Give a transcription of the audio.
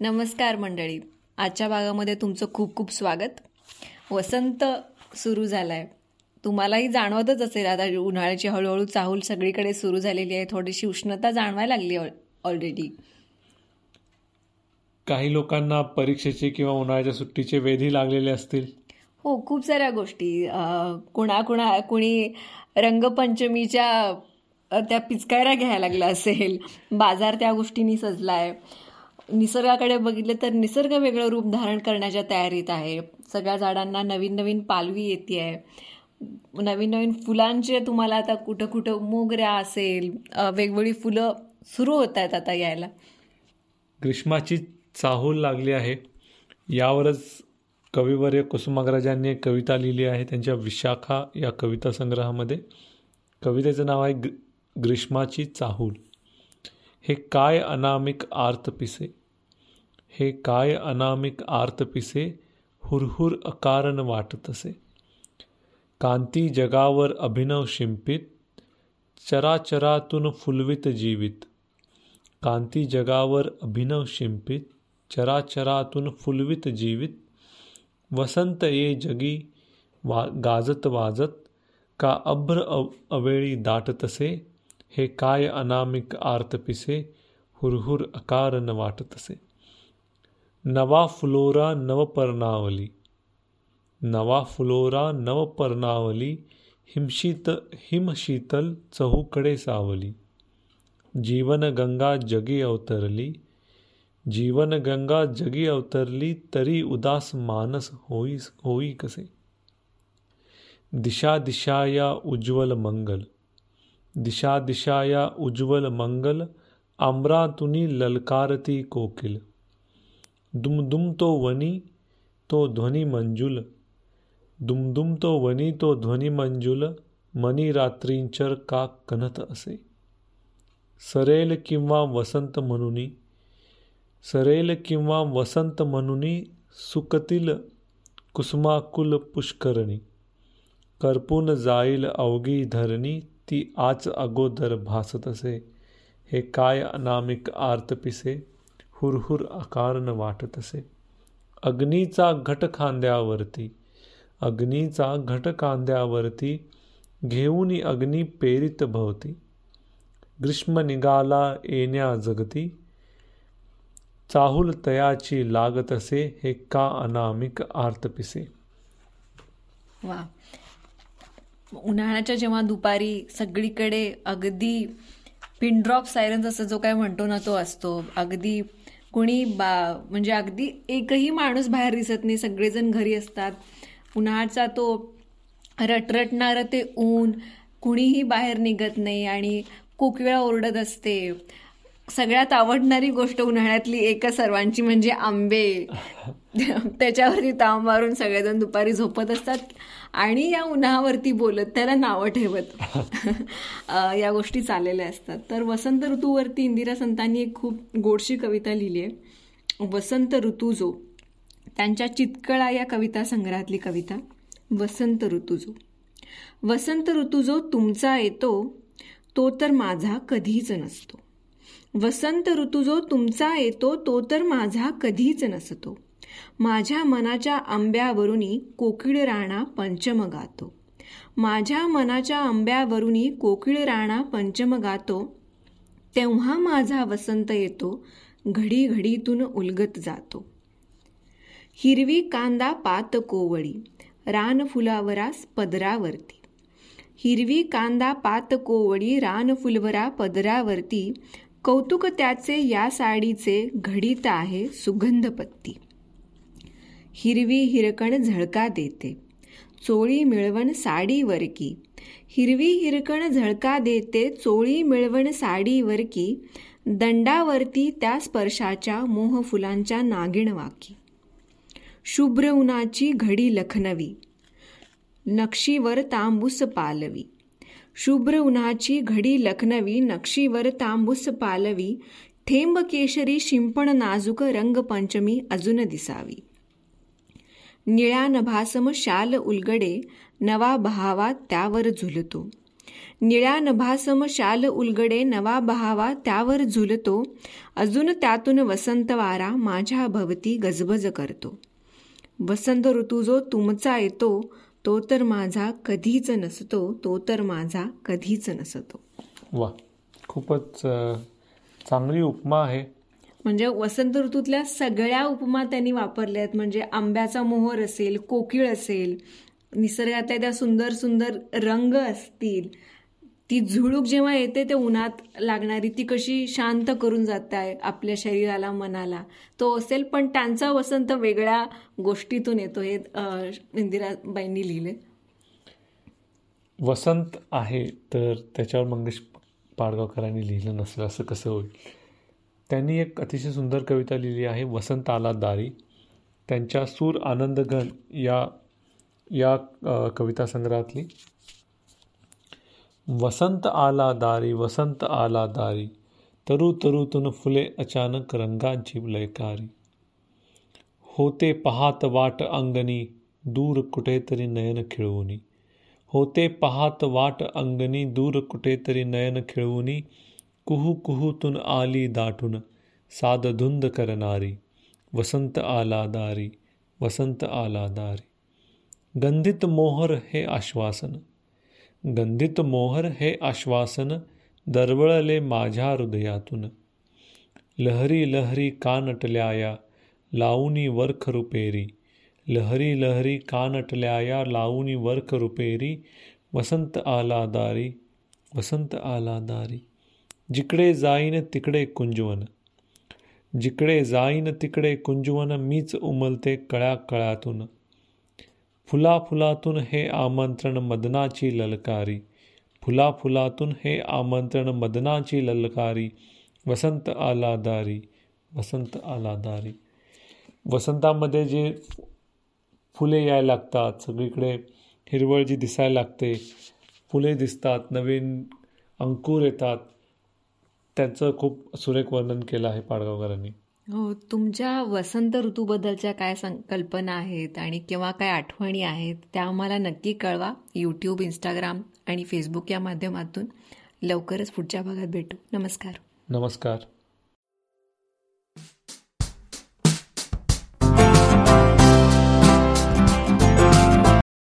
नमस्कार मंडळी. आजच्या भागामध्ये तुमचं खूप खूप स्वागत. वसंत सुरू झालाय. तुम्हालाही जाणवतच असेल आता उन्हाळ्याची हळूहळू चाहूल सगळीकडे सुरू झालेली आहे. थोडीशी उष्णता जाणवायला लागली ऑलरेडी काही लोकांना परीक्षेचे किंवा उन्हाळ्याच्या सुट्टीचे वेधी लागलेले असतील? हो खूप साऱ्या गोष्टी. कुणा कुणा कुणी रंगपंचमीच्या त्या पिचकायरा घ्यायला लागला असेल. बाजार त्या गोष्टींनी सजलाय. निसर्गाकडे बघितलं तर निसर्ग वेगळं रूप धारण करण्याच्या तयारीत आहे. सगळ्या झाडांना नवीन नवीन पालवी येते आहे. नवीन नवीन फुलांचे तुम्हाला आता कुठं कुठं मोगऱ्या असेल वेगवेगळी फुलं सुरू होत आहेत आता यायला. ग्रीष्माची चाहूल लागली आहे. यावरच कविवर्य कुसुमाग्रजांनी एक कविता लिहिली आहे त्यांच्या विशाखा या कविता संग्रहामध्ये. कवितेचं नाव आहे ग्रीष्माची चाहूल. हे काय अनामिक आर्त पिसे, हे काय अनामिक आर्त पिसे, हुरहुर अकारण वाटतसे कांती जगावर अभिनव शिंपित, चराचरातून फुलवित जीवित. कांती जगावर अभिनव शिंपित, चराचरातून फुलवित जीवित. वसंत ये जगी वा, गाजत वाजत, का अभ्र अव, अवेळी दाटतसे हे काय अनामिक आर्तपिसे हुरहुर अकार न वाटतसे नवा फुलोरा नवपर्णावली नवा फुलोरा नवपर्णावली हिमशीत हिमशीतल चहूकडे सावली जीवनगंगा जगी अवतरली जीवनगंगा जगी अवतरली तरी उदास मानस होई होई कसे दिशा दिशा या उज्ज्वल मंगल दिशा दिशाया उज्ज्वल मंगल आम्रातुनी ललकारती कोकिल। दुमदुम तो वनी तो ध्वनी मंजुल। दुमदुम तो वनी तो ध्वनी मंजुल मनी रात्रींचर का कनत असे। सरेल किंवा वसंत म्हणूनी सरेल किंवा वसंत म्हणूनी सुकतील कुसुमाकुल पुष्करणी। करपून जाईल अवघी धरणी ती आज अगोदर भासत असे. हे काय अनामिक आर्तपिसे हुरहुर आकारण वाटत असे. अग्नीचा घट खांद्यावरती अग्नीचा घट खांद्यावरती घेऊन अग्नी पेरित भवती. ग्रीष्म निघाला येण्या जगती. चाहुल तयाची लागत असे हे का अनामिक आर्तपिसे वा. उन्हाळ्याच्या जेव्हा दुपारी सगळीकडे अगदी पिनड्रॉप सायरन्स असं जो काय म्हणतो ना तो असतो. अगदी कुणी बा म्हणजे अगदी एकही माणूस बाहेर दिसत नाही. सगळेजण घरी असतात. उन्हाळ्याचा तो रटरटणारं ते ऊन कुणीही बाहेर निघत नाही आणि कोकिळा ओरडत असते. सगळ्यात आवडणारी गोष्ट उन्हाळ्यातली एका सर्वांची म्हणजे आंबे. त्याच्यावरती ताव मारून सगळेजण दुपारी झोपत असतात आणि या उन्हावरती बोलत त्याला नावं ठेवत. या गोष्टी चाललेल्या असतात. तर वसंत ऋतूवरती इंदिरा संतांनी एक खूप गोडशी कविता लिहिली आहे. वसंत ऋतू जो त्यांच्या चितकळा या कविता संग्रहातली कविता वसंत ऋतू जो. वसंत ऋतू जो तुमचा येतो तो तर माझा कधीच नसतो. वसंत ऋतू जो तुमचा येतो तो तर माझा कधीच नसतो. माझ्या मनाच्या आंब्यावरुनी कोकिळ राणा पंचम गातो. माझ्या मनाच्या आंब्यावरुनी कोकिळ राणा पंचम गातो. तेव्हा माझा वसंत येतो घडी घडीतून उलगत जातो. हिरवी कांदा पात कोवळी रान फुलावरास पदरावरती. हिरवी कांदा पात कोवळी रान फुलवरा पदरावरती. कौतुक त्याचे या साडीचे घडीत आहे सुगंधपत्ती. हिरवी हिरकण झळका देते. चोळी मिळवण साडीवर की हिरवी हिरकण झळका देते चोळी मिळवण साडीवर की दंडावरती त्या स्पर्शाच्या मोहफुलांच्या नागिण वाकी शुभ्र उन्हाची घडी लखनवी. नक्षीवर तांबूस पालवी. शुभ्र उन्हाची घडी लखनवी नक्षीवर तांबूस पालवी थेंब केशरी शिंपण नाजूक रंगपंचमी अजून दिसावी. निळ्या नभासम शाल उलगडे नवा बहावा त्यावर झुलतो. निळ्या नभासम शाल उलगडे नवा बहावा त्यावर झुलतो. अजून त्यातून वसंत वारा माझ्या भवती गजबज करतो. वसंत ऋतू जो तुमचा येतो तो तर माझा कधीच नसतो तो तर माझा कधीच नसतो. वा खूपच चांगली उपमा आहे. म्हणजे वसंत ऋतूतल्या सगळ्या उपमा त्यांनी वापरल्या आहेत. म्हणजे आंब्याचा मोहर असेल कोकिळ असेल निसर्गातल्या त्या सुंदर सुंदर रंग असतील ती झुळूक जेव्हा येते ते उन्हात लागणारी ती कशी शांत करून जात आहे आपल्या शरीराला मनाला. तो असेल पण त्यांचा वसंत वेगळ्या गोष्टीतून येतो. हे इंदिराबाईंनी लिहिले. वसंत आहे तर त्याच्यावर मंगेश पाडगावकरांनी लिहिलं नसेल असं कसं होईल? त्यांनी एक अतिशय सुंदर कविता लिहिली आहे वसंत आला दारी. त्यांच्या सूर आनंदगण या या कविता संग्रहातली वसंत आला दारी वसंत आला दारी तरु तरुतून फुले अचानक रंगांची लयकारी. होते पाहात वाट अंगणी दूर कुठेतरी नयन खिळवुनी. होते पाहात वाट अंगणी दूर कुठेतरी नयन खिळवुनी. कुहू कुहूतून आली दाटून साधधुंद करणारी वसंत आला दारी वसंत आला दारी गंधित मोहर हे आश्वासन गंधित मोहर हे आश्वासन दरवळले माझ्या हृदयातून. लहरी लहरी कानटल्याया लावणी वर्ख रुपेरी. लहरी लहरी कानटल्याया लावणी वर्ख रुपेरी. वसंत आला दारी वसंत आला दारी जिकडे जाईन तिकडे कुंजवन. जिकडे जाईन तिकडे कुंजवन मीच उमलते कळ्या कळ्यातून. फुला फुलातून हे आमंत्रण मदनाची ललकारी. फुला फुलातून हे आमंत्रण मदनाची ललकारी. वसंत आलादारी वसंत आलादारी. वसंतामध्ये जे फुले यायला लागतात सगळीकडे हिरवळ जी दिसायला लागते फुले दिसतात नवीन अंकुर येतात. त्यांचं खूप सुरेख वर्णन केलं आहे पाडगावकरांनी. हो तुमच्या वसंत ऋतूबद्दलच्या काय संकल्पना आहेत आणि किंवा काय आठवणी आहेत त्या आम्हाला नक्की कळवा. यूट्यूब इंस्टाग्राम आणि फेसबुक या माध्यमातून लवकरच पुढच्या भागात भेटू. नमस्कार. नमस्कार.